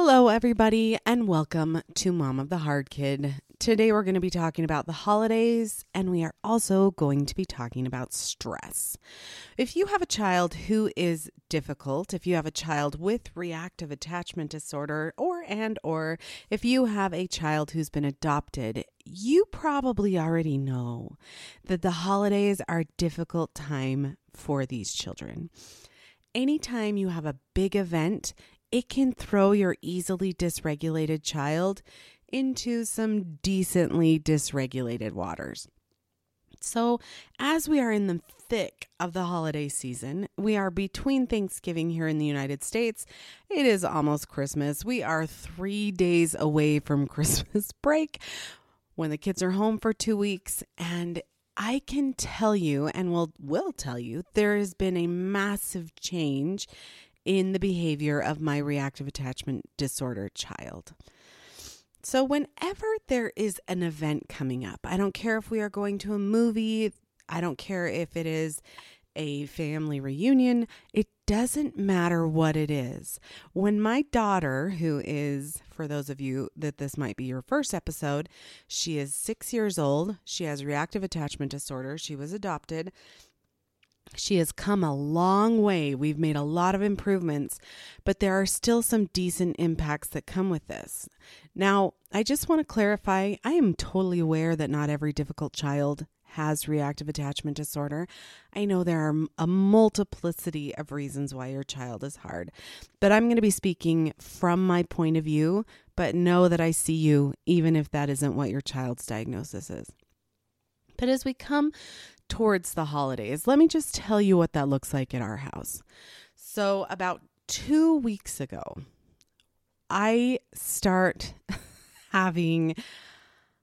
Hello, everybody, and welcome to Mom of the Hard Kid. Today, we're going to be talking about the holidays, and we are also going to be talking about stress. If you have a child who is difficult, if you have a child with reactive attachment disorder, or and or if you have a child who's been adopted, you probably already know that the holidays are a difficult time for these children. Anytime you have a big event, it can throw your easily dysregulated child into some decently dysregulated waters. So, as we are in the thick of the holiday season, we are between Thanksgiving here in the United States. It is almost Christmas. We are three days away from Christmas break when the kids are home for two weeks. And I can tell you, and will will tell you, there has been a massive change in the behavior of my reactive attachment disorder child. So, whenever there is an event coming up, I don't care if we are going to a movie, I don't care if it is a family reunion, it doesn't matter what it is. When my daughter, who is, for those of you that this might be your first episode, she is six years old, she has reactive attachment disorder, she was adopted, she has come a long way. We've made a lot of improvements, but there are still some decent impacts that come with this. Now, I just want to clarify I am totally aware that not every difficult child has reactive attachment disorder. I know there are a multiplicity of reasons why your child is hard, but I'm going to be speaking from my point of view, but know that I see you even if that isn't what your child's diagnosis is. But as we come towards the holidays. Let me just tell you what that looks like at our house. So, about two weeks ago, I start having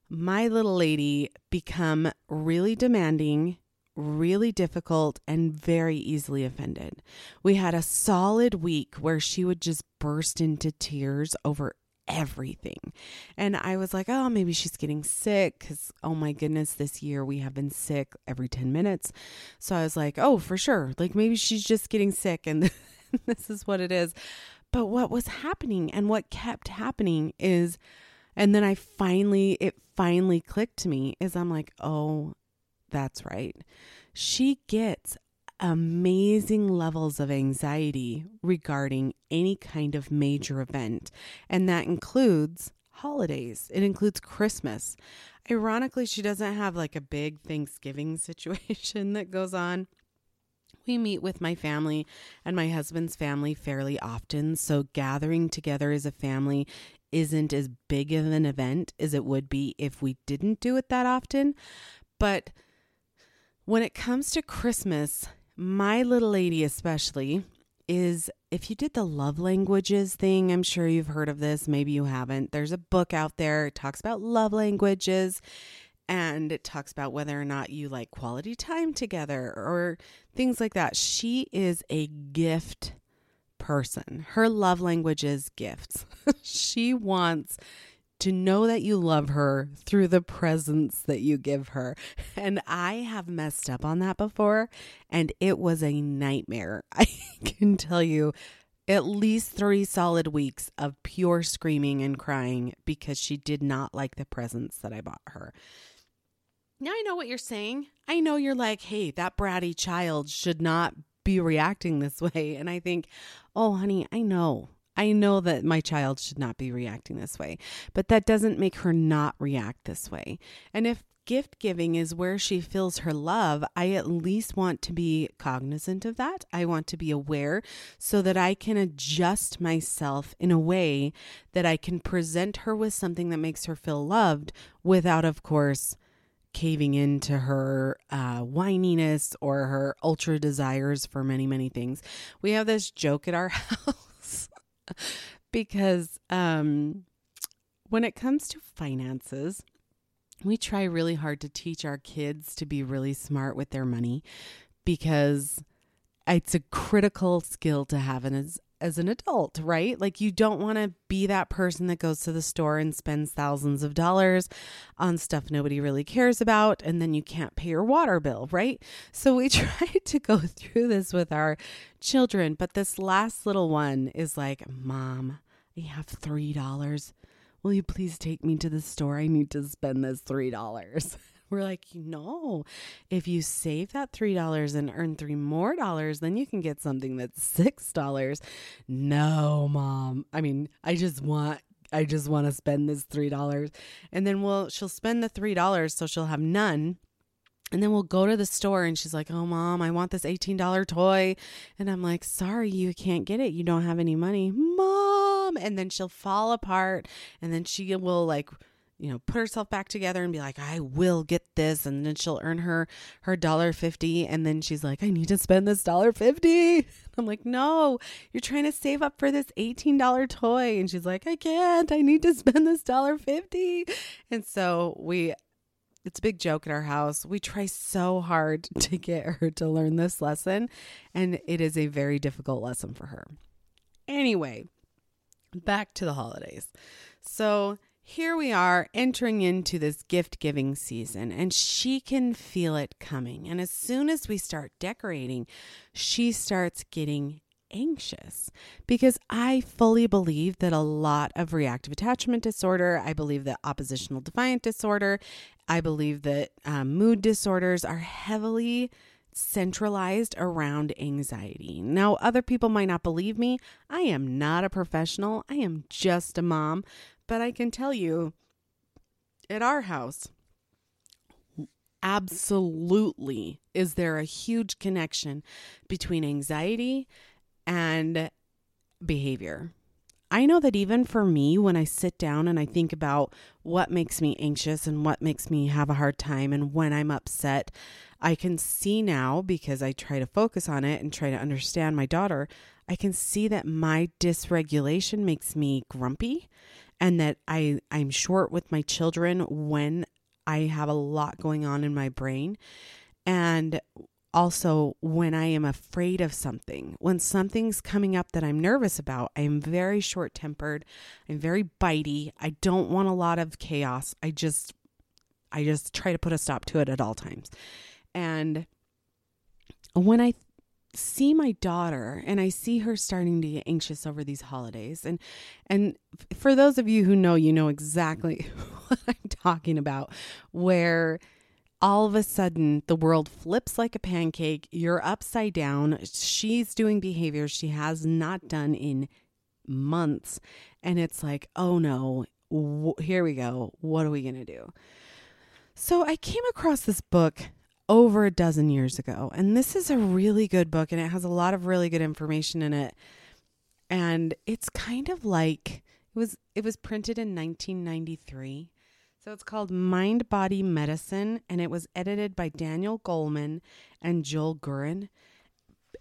my little lady become really demanding, really difficult, and very easily offended. We had a solid week where she would just burst into tears over everything. And I was like, oh, maybe she's getting sick because, oh my goodness, this year we have been sick every 10 minutes. So I was like, oh, for sure. Like maybe she's just getting sick and this is what it is. But what was happening and what kept happening is, and then I finally, it finally clicked to me is I'm like, oh, that's right. She gets amazing levels of anxiety regarding any kind of major event, and that includes holidays. It includes Christmas. Ironically, she doesn't have like a big Thanksgiving situation that goes on. We meet with my family and my husband's family fairly often, so gathering together as a family isn't as big of an event as it would be if we didn't do it that often. But when it comes to Christmas, my little lady, especially, is if you did the love languages thing, I'm sure you've heard of this. Maybe you haven't. There's a book out there, it talks about love languages and it talks about whether or not you like quality time together or things like that. She is a gift person. Her love language is gifts. she wants to know that you love her through the presents that you give her. And I have messed up on that before, and it was a nightmare. I can tell you at least three solid weeks of pure screaming and crying because she did not like the presents that I bought her. Now I know what you're saying. I know you're like, hey, that bratty child should not be reacting this way. And I think, oh, honey, I know. I know that my child should not be reacting this way, but that doesn't make her not react this way. And if gift giving is where she feels her love, I at least want to be cognizant of that. I want to be aware so that I can adjust myself in a way that I can present her with something that makes her feel loved without, of course, caving into her uh, whininess or her ultra desires for many, many things. We have this joke at our house because um, when it comes to finances, we try really hard to teach our kids to be really smart with their money because it's a critical skill to have as as an adult, right? Like you don't want to be that person that goes to the store and spends thousands of dollars on stuff nobody really cares about and then you can't pay your water bill, right? So we tried to go through this with our children, but this last little one is like, "Mom, I have $3. Will you please take me to the store? I need to spend this $3. We're like, no, if you save that $3 and earn three more dollars, then you can get something that's $6. No, mom. I mean, I just want I just want to spend this $3. And then we'll she'll spend the $3 so she'll have none. And then we'll go to the store and she's like, "Oh mom, I want this $18 toy." And I'm like, "Sorry, you can't get it. You don't have any money." "Mom." And then she'll fall apart and then she will like you know, put herself back together and be like, I will get this. And then she'll earn her her dollar fifty. And then she's like, I need to spend this dollar fifty. I'm like, no, you're trying to save up for this $18 toy. And she's like, I can't. I need to spend this dollar fifty. And so we it's a big joke at our house. We try so hard to get her to learn this lesson, and it is a very difficult lesson for her. Anyway, back to the holidays. So here we are entering into this gift giving season, and she can feel it coming. And as soon as we start decorating, she starts getting anxious because I fully believe that a lot of reactive attachment disorder, I believe that oppositional defiant disorder, I believe that um, mood disorders are heavily centralized around anxiety. Now, other people might not believe me. I am not a professional, I am just a mom. But I can tell you, at our house, absolutely is there a huge connection between anxiety and behavior. I know that even for me, when I sit down and I think about what makes me anxious and what makes me have a hard time and when I'm upset, I can see now because I try to focus on it and try to understand my daughter. I can see that my dysregulation makes me grumpy and that I I'm short with my children when I have a lot going on in my brain and also when I am afraid of something, when something's coming up that I'm nervous about, I'm very short tempered. I'm very bitey. I don't want a lot of chaos. I just, I just try to put a stop to it at all times. And when I see my daughter and I see her starting to get anxious over these holidays. And and for those of you who know you know exactly what I'm talking about where all of a sudden the world flips like a pancake you're upside down she's doing behavior she has not done in months. And it's like oh no here we go what are we going to do? So I came across this book over a dozen years ago. And this is a really good book and it has a lot of really good information in it. And it's kind of like it was it was printed in 1993. So it's called Mind Body Medicine and it was edited by Daniel Goleman and Joel Gurin.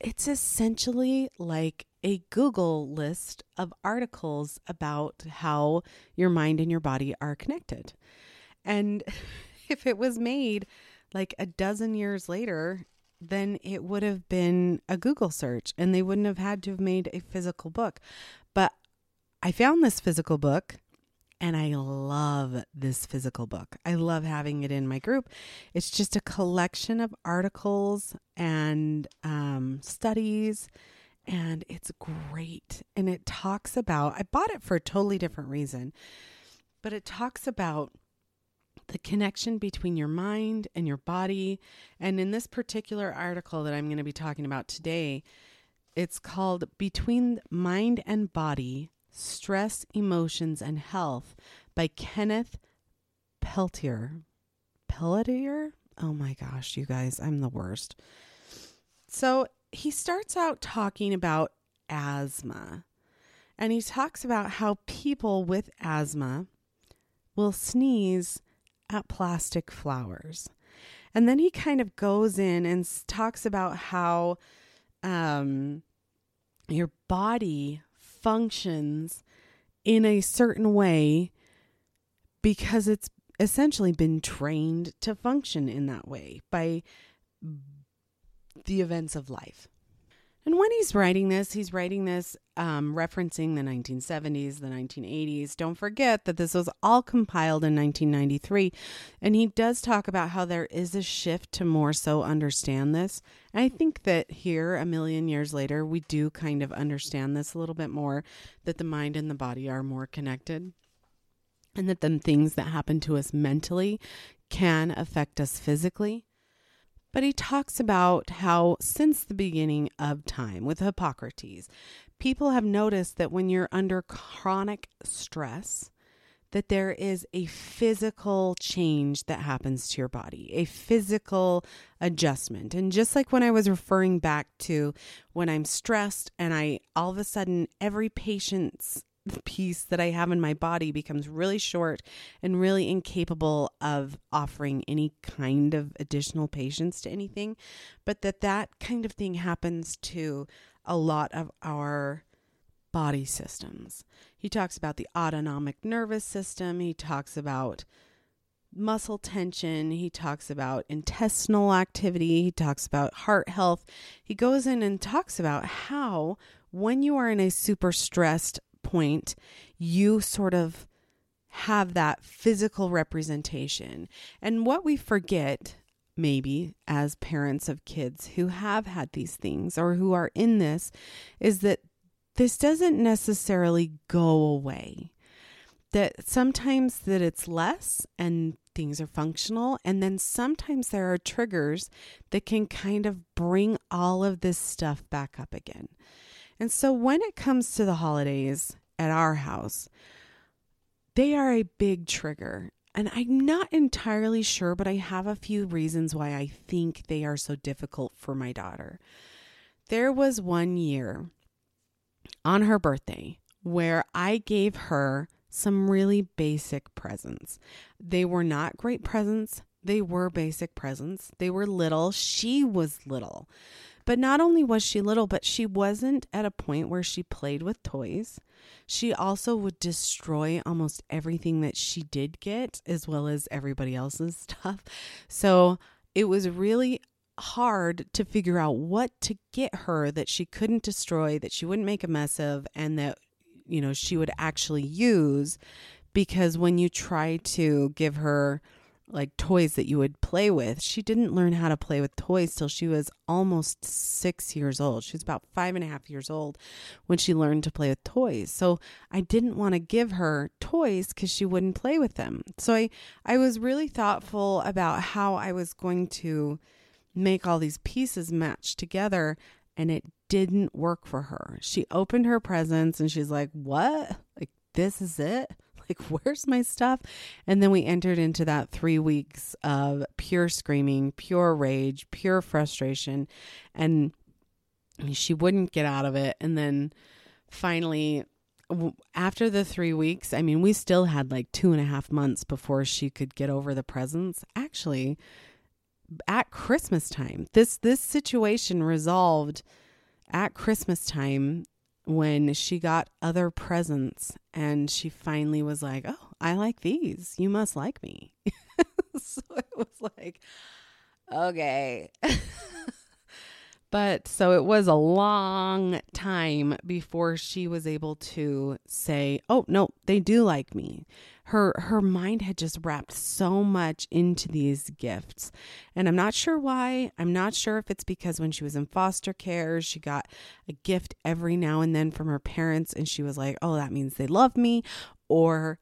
It's essentially like a Google list of articles about how your mind and your body are connected. And if it was made like a dozen years later, then it would have been a Google search and they wouldn't have had to have made a physical book. But I found this physical book and I love this physical book. I love having it in my group. It's just a collection of articles and um, studies, and it's great. And it talks about, I bought it for a totally different reason, but it talks about the connection between your mind and your body. And in this particular article that I'm going to be talking about today, it's called Between Mind and Body Stress, Emotions, and Health by Kenneth Peltier. Pelletier? Oh my gosh, you guys, I'm the worst. So he starts out talking about asthma. And he talks about how people with asthma will sneeze at plastic flowers. And then he kind of goes in and talks about how um, your body functions in a certain way because it's essentially been trained to function in that way by the events of life. And when he's writing this, he's writing this um, referencing the 1970s, the 1980s. Don't forget that this was all compiled in 1993. And he does talk about how there is a shift to more so understand this. And I think that here, a million years later, we do kind of understand this a little bit more that the mind and the body are more connected. And that the things that happen to us mentally can affect us physically. But he talks about how, since the beginning of time with Hippocrates, people have noticed that when you're under chronic stress, that there is a physical change that happens to your body, a physical adjustment. And just like when I was referring back to when I'm stressed and I all of a sudden every patient's piece that I have in my body becomes really short and really incapable of offering any kind of additional patience to anything, but that that kind of thing happens to a lot of our body systems. He talks about the autonomic nervous system, he talks about muscle tension, he talks about intestinal activity, he talks about heart health. He goes in and talks about how when you are in a super stressed point, you sort of have that physical representation. And what we forget, maybe as parents of kids who have had these things or who are in this, is that this doesn't necessarily go away. That sometimes that it's less and things are functional and then sometimes there are triggers that can kind of bring all of this stuff back up again. And so when it comes to the holidays at our house, they are a big trigger. And I'm not entirely sure, but I have a few reasons why I think they are so difficult for my daughter. There was one year on her birthday where I gave her some really basic presents. They were not great presents, they were basic presents. They were little. She was little. But not only was she little, but she wasn't at a point where she played with toys. She also would destroy almost everything that she did get, as well as everybody else's stuff. So it was really hard to figure out what to get her that she couldn't destroy, that she wouldn't make a mess of, and that, you know, she would actually use. Because when you try to give her like toys that you would play with. She didn't learn how to play with toys till she was almost six years old. She was about five and a half years old when she learned to play with toys. So I didn't want to give her toys because she wouldn't play with them. So I, I was really thoughtful about how I was going to make all these pieces match together and it didn't work for her. She opened her presents and she's like, What? Like, this is it? like, where's my stuff? And then we entered into that three weeks of pure screaming, pure rage, pure frustration. And she wouldn't get out of it. And then finally, after the three weeks, I mean, we still had like two and a half months before she could get over the presents. Actually, at Christmas time, this this situation resolved at Christmas time when she got other presents and she finally was like, Oh, I like these. You must like me. so it was like, Okay. but so it was a long time before she was able to say, Oh, no, they do like me. Her her mind had just wrapped so much into these gifts. And i'm not sure why. I'm not sure if it's because when she was in foster care she got a gift every now and then from her parents and she was like oh that means they love me. Or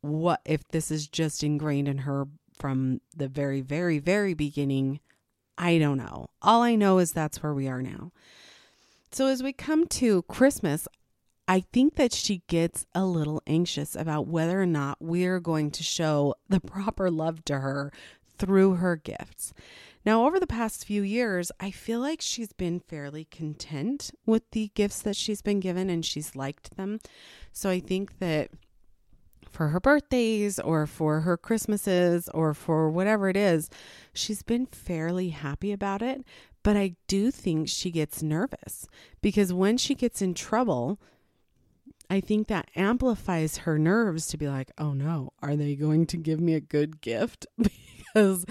what if this is just ingrained in her from the very very very beginning i don't know all i know is that's where we are now so as we come to christmas I think that she gets a little anxious about whether or not we're going to show the proper love to her through her gifts. Now, over the past few years, I feel like she's been fairly content with the gifts that she's been given and she's liked them. So I think that for her birthdays or for her Christmases or for whatever it is, she's been fairly happy about it. But I do think she gets nervous because when she gets in trouble, I think that amplifies her nerves to be like, oh no, are they going to give me a good gift? because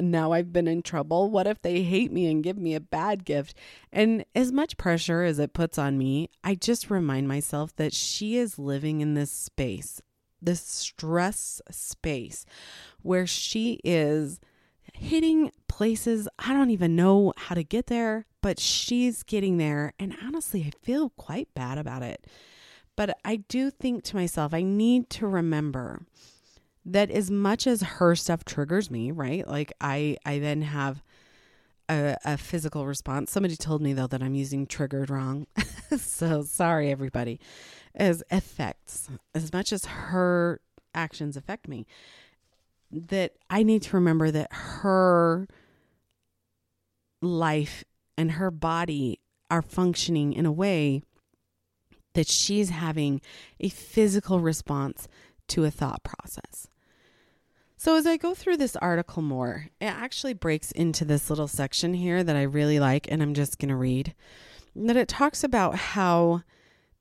now I've been in trouble? What if they hate me and give me a bad gift? And as much pressure as it puts on me, I just remind myself that she is living in this space, this stress space where she is hitting places I don't even know how to get there, but she's getting there. And honestly, I feel quite bad about it. But I do think to myself, I need to remember that as much as her stuff triggers me, right? Like I I then have a, a physical response. Somebody told me though that I'm using triggered wrong. so sorry everybody. As effects, as much as her actions affect me, that I need to remember that her life and her body are functioning in a way that she's having a physical response to a thought process. So, as I go through this article more, it actually breaks into this little section here that I really like, and I'm just going to read. That it talks about how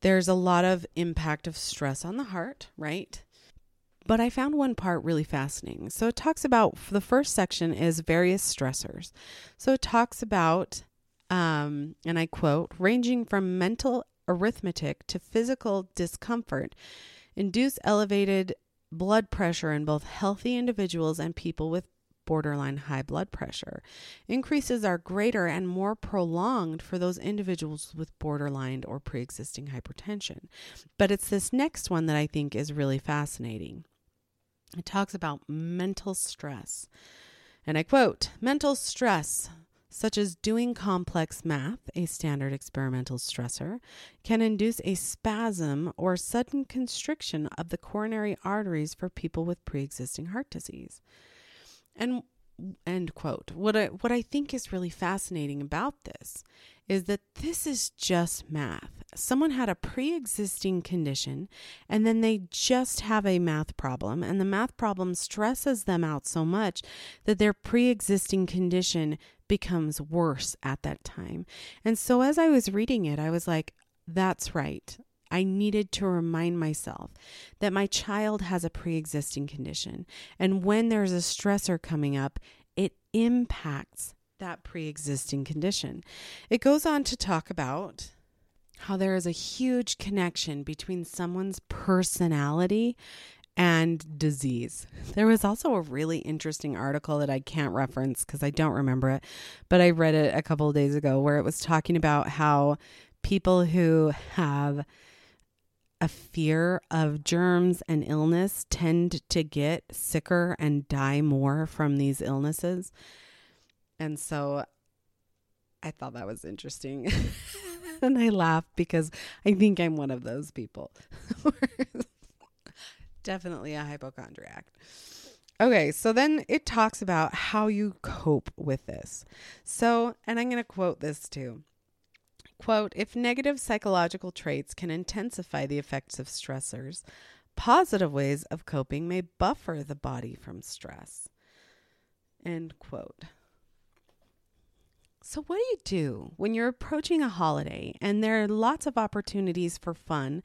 there's a lot of impact of stress on the heart, right? But I found one part really fascinating. So, it talks about the first section is various stressors. So, it talks about, um, and I quote, ranging from mental arithmetic to physical discomfort induce elevated blood pressure in both healthy individuals and people with borderline high blood pressure. Increases are greater and more prolonged for those individuals with borderline or pre existing hypertension. But it's this next one that I think is really fascinating. It talks about mental stress. And I quote Mental stress such as doing complex math, a standard experimental stressor, can induce a spasm or sudden constriction of the coronary arteries for people with pre existing heart disease. And end quote. What I, what I think is really fascinating about this is that this is just math. Someone had a pre existing condition and then they just have a math problem, and the math problem stresses them out so much that their pre existing condition becomes worse at that time. And so as I was reading it, I was like, that's right. I needed to remind myself that my child has a pre existing condition. And when there's a stressor coming up, it impacts that pre existing condition. It goes on to talk about how there is a huge connection between someone's personality and disease. There was also a really interesting article that I can't reference because I don't remember it, but I read it a couple of days ago where it was talking about how people who have a fear of germs and illness tend to get sicker and die more from these illnesses. And so I thought that was interesting. and I laugh because I think I'm one of those people. Definitely a hypochondriac. Okay, so then it talks about how you cope with this. So, and I'm going to quote this too. Quote, if negative psychological traits can intensify the effects of stressors, positive ways of coping may buffer the body from stress. End quote. So, what do you do when you're approaching a holiday and there are lots of opportunities for fun,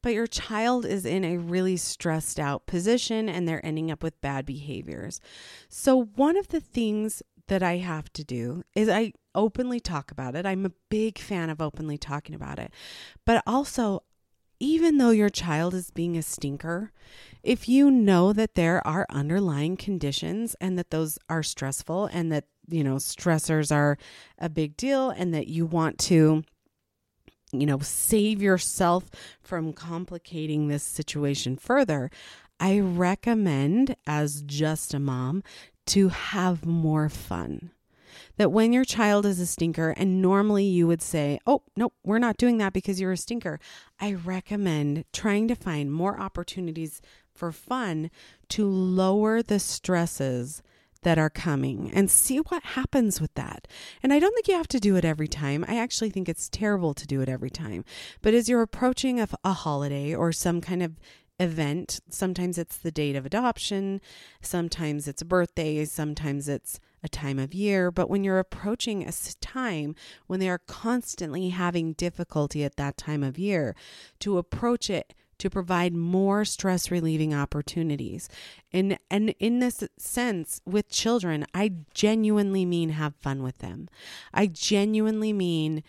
but your child is in a really stressed out position and they're ending up with bad behaviors? So, one of the things that I have to do is I openly talk about it. I'm a big fan of openly talking about it. But also, even though your child is being a stinker, if you know that there are underlying conditions and that those are stressful and that, you know, stressors are a big deal and that you want to, you know, save yourself from complicating this situation further, I recommend, as just a mom, to have more fun that when your child is a stinker, and normally you would say, Oh, nope, we're not doing that because you're a stinker, I recommend trying to find more opportunities for fun to lower the stresses that are coming and see what happens with that. And I don't think you have to do it every time. I actually think it's terrible to do it every time. But as you're approaching a, a holiday or some kind of event, sometimes it's the date of adoption, sometimes it's a birthday, sometimes it's a time of year, but when you're approaching a time when they are constantly having difficulty at that time of year, to approach it to provide more stress relieving opportunities. And and in this sense with children, I genuinely mean have fun with them. I genuinely mean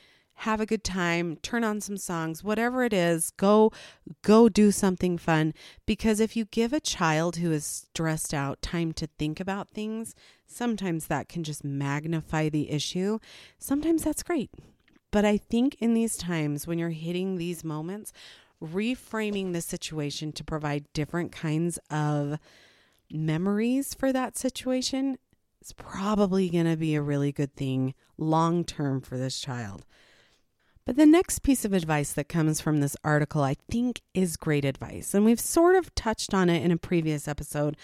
have a good time, turn on some songs, whatever it is, go go do something fun because if you give a child who is stressed out time to think about things, sometimes that can just magnify the issue. Sometimes that's great. But I think in these times when you're hitting these moments, reframing the situation to provide different kinds of memories for that situation is probably going to be a really good thing long term for this child. But the next piece of advice that comes from this article, I think, is great advice. And we've sort of touched on it in a previous episode,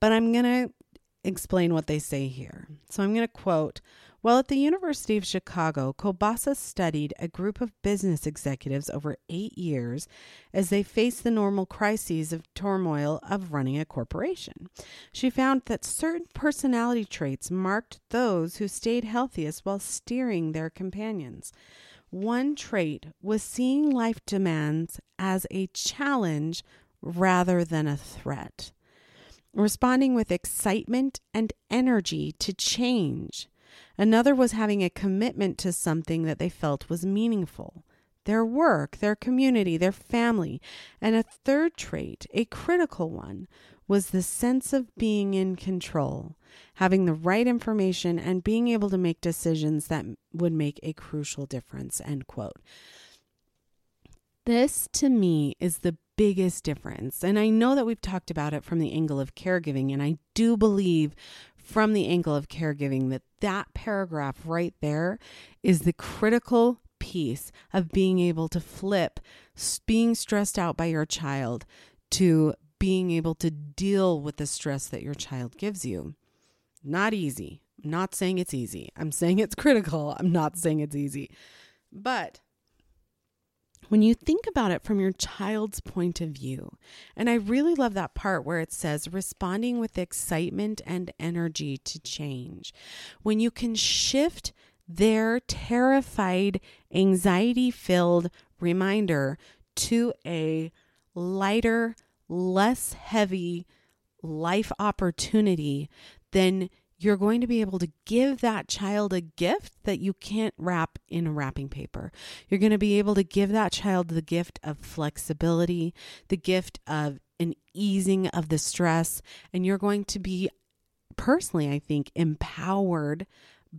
but I'm going to explain what they say here. So I'm going to quote While at the University of Chicago, Kobasa studied a group of business executives over eight years as they faced the normal crises of turmoil of running a corporation. She found that certain personality traits marked those who stayed healthiest while steering their companions. One trait was seeing life demands as a challenge rather than a threat, responding with excitement and energy to change. Another was having a commitment to something that they felt was meaningful their work, their community, their family. And a third trait, a critical one, was the sense of being in control, having the right information, and being able to make decisions that would make a crucial difference. End quote. This to me is the biggest difference. And I know that we've talked about it from the angle of caregiving, and I do believe from the angle of caregiving that that paragraph right there is the critical piece of being able to flip being stressed out by your child to being able to deal with the stress that your child gives you. Not easy. I'm not saying it's easy. I'm saying it's critical. I'm not saying it's easy. But when you think about it from your child's point of view, and I really love that part where it says responding with excitement and energy to change, when you can shift their terrified, anxiety filled reminder to a lighter, less heavy life opportunity, then you're going to be able to give that child a gift that you can't wrap in wrapping paper. You're going to be able to give that child the gift of flexibility, the gift of an easing of the stress, and you're going to be personally, I think, empowered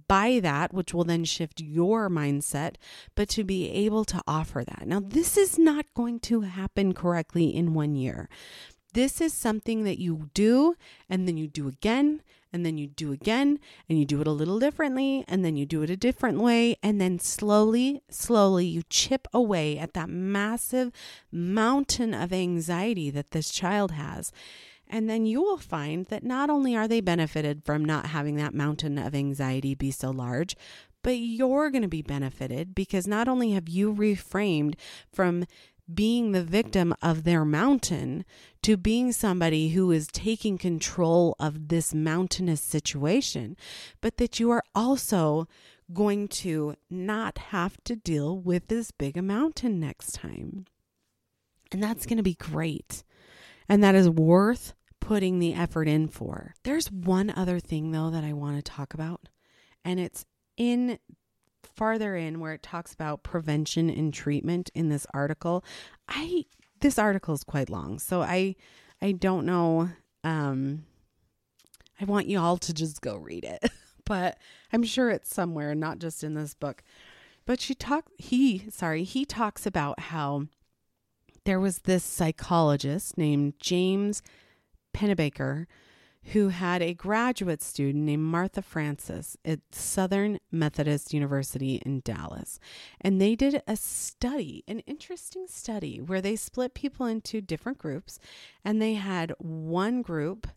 by that, which will then shift your mindset, but to be able to offer that. Now, this is not going to happen correctly in one year. This is something that you do and then you do again and then you do again and you do it a little differently and then you do it a different way and then slowly slowly you chip away at that massive mountain of anxiety that this child has and then you will find that not only are they benefited from not having that mountain of anxiety be so large, but you're going to be benefited because not only have you reframed from being the victim of their mountain to being somebody who is taking control of this mountainous situation, but that you are also going to not have to deal with this big a mountain next time. And that's going to be great. And that is worth putting the effort in for. There's one other thing, though, that I want to talk about, and it's in farther in where it talks about prevention and treatment in this article. I this article is quite long, so I I don't know um I want you all to just go read it. but I'm sure it's somewhere, not just in this book. But she talked he sorry, he talks about how there was this psychologist named James Pennebaker, who had a graduate student named Martha Francis at Southern Methodist University in Dallas. And they did a study, an interesting study, where they split people into different groups. And they had one group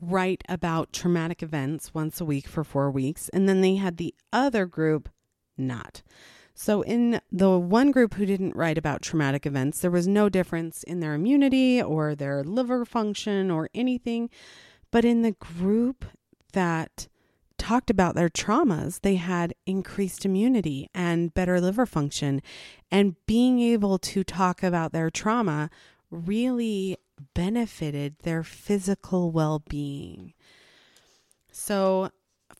write about traumatic events once a week for four weeks. And then they had the other group not. So, in the one group who didn't write about traumatic events, there was no difference in their immunity or their liver function or anything. But in the group that talked about their traumas, they had increased immunity and better liver function. And being able to talk about their trauma really benefited their physical well being. So,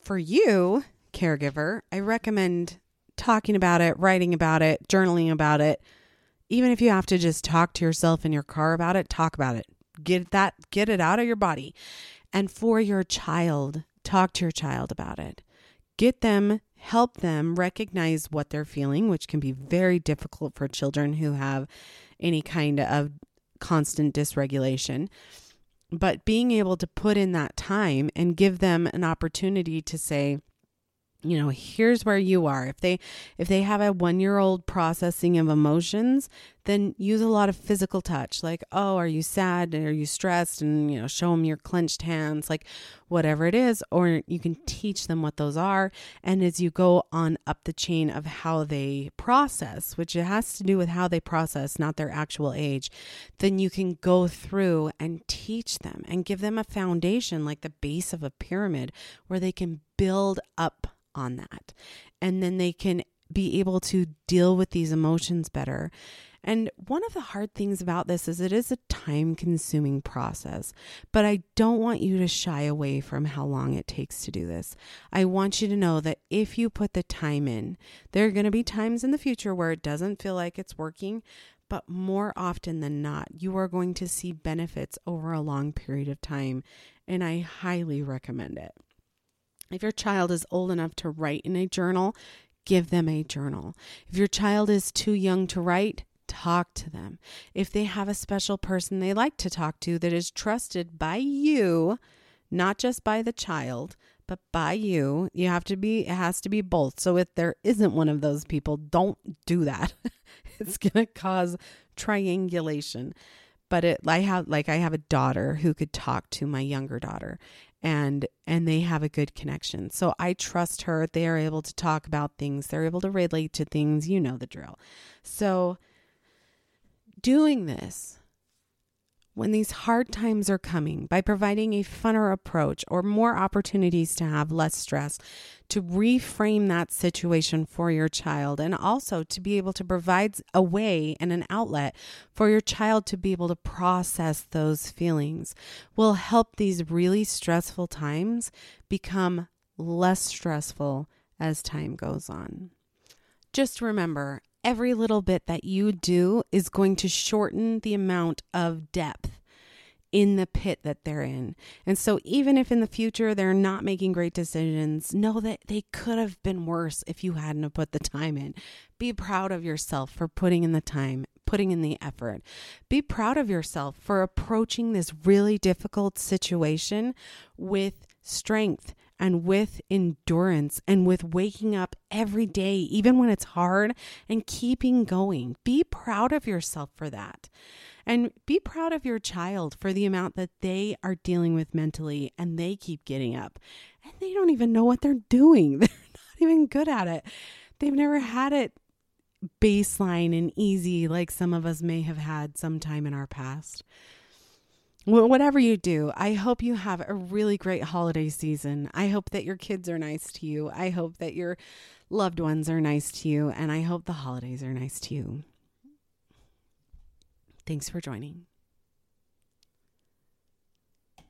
for you, caregiver, I recommend talking about it, writing about it, journaling about it. Even if you have to just talk to yourself in your car about it, talk about it. Get that get it out of your body. And for your child, talk to your child about it. Get them, help them recognize what they're feeling, which can be very difficult for children who have any kind of constant dysregulation. But being able to put in that time and give them an opportunity to say, you know here's where you are. If they if they have a 1 year old processing of emotions then use a lot of physical touch like oh are you sad? Are you stressed? And you know show them your clenched hands like whatever it is or you can teach them what those are. And as you go on up the chain of how they process which it has to do with how they process not their actual age then you can go through and teach them and give them a foundation like the base of a pyramid where they can build up on that. And then they can be able to deal with these emotions better. And one of the hard things about this is it is a time consuming process, but I don't want you to shy away from how long it takes to do this. I want you to know that if you put the time in, there are going to be times in the future where it doesn't feel like it's working, but more often than not, you are going to see benefits over a long period of time. And I highly recommend it. If your child is old enough to write in a journal, give them a journal. If your child is too young to write, talk to them. If they have a special person they like to talk to that is trusted by you, not just by the child, but by you, you have to be, it has to be both. So if there isn't one of those people, don't do that. it's going to cause triangulation. But it, I have, like, I have a daughter who could talk to my younger daughter and and they have a good connection. So I trust her. They are able to talk about things. They're able to relate to things. You know the drill. So doing this when these hard times are coming by providing a funner approach or more opportunities to have less stress, to reframe that situation for your child, and also to be able to provide a way and an outlet for your child to be able to process those feelings will help these really stressful times become less stressful as time goes on. Just remember, every little bit that you do is going to shorten the amount of depth in the pit that they're in. And so, even if in the future they're not making great decisions, know that they could have been worse if you hadn't put the time in. Be proud of yourself for putting in the time, putting in the effort. Be proud of yourself for approaching this really difficult situation with strength and with endurance and with waking up every day, even when it's hard, and keeping going. Be proud of yourself for that. And be proud of your child for the amount that they are dealing with mentally and they keep getting up. And they don't even know what they're doing, they're not even good at it. They've never had it baseline and easy like some of us may have had sometime in our past whatever you do, I hope you have a really great holiday season. I hope that your kids are nice to you. I hope that your loved ones are nice to you. And I hope the holidays are nice to you. Thanks for joining.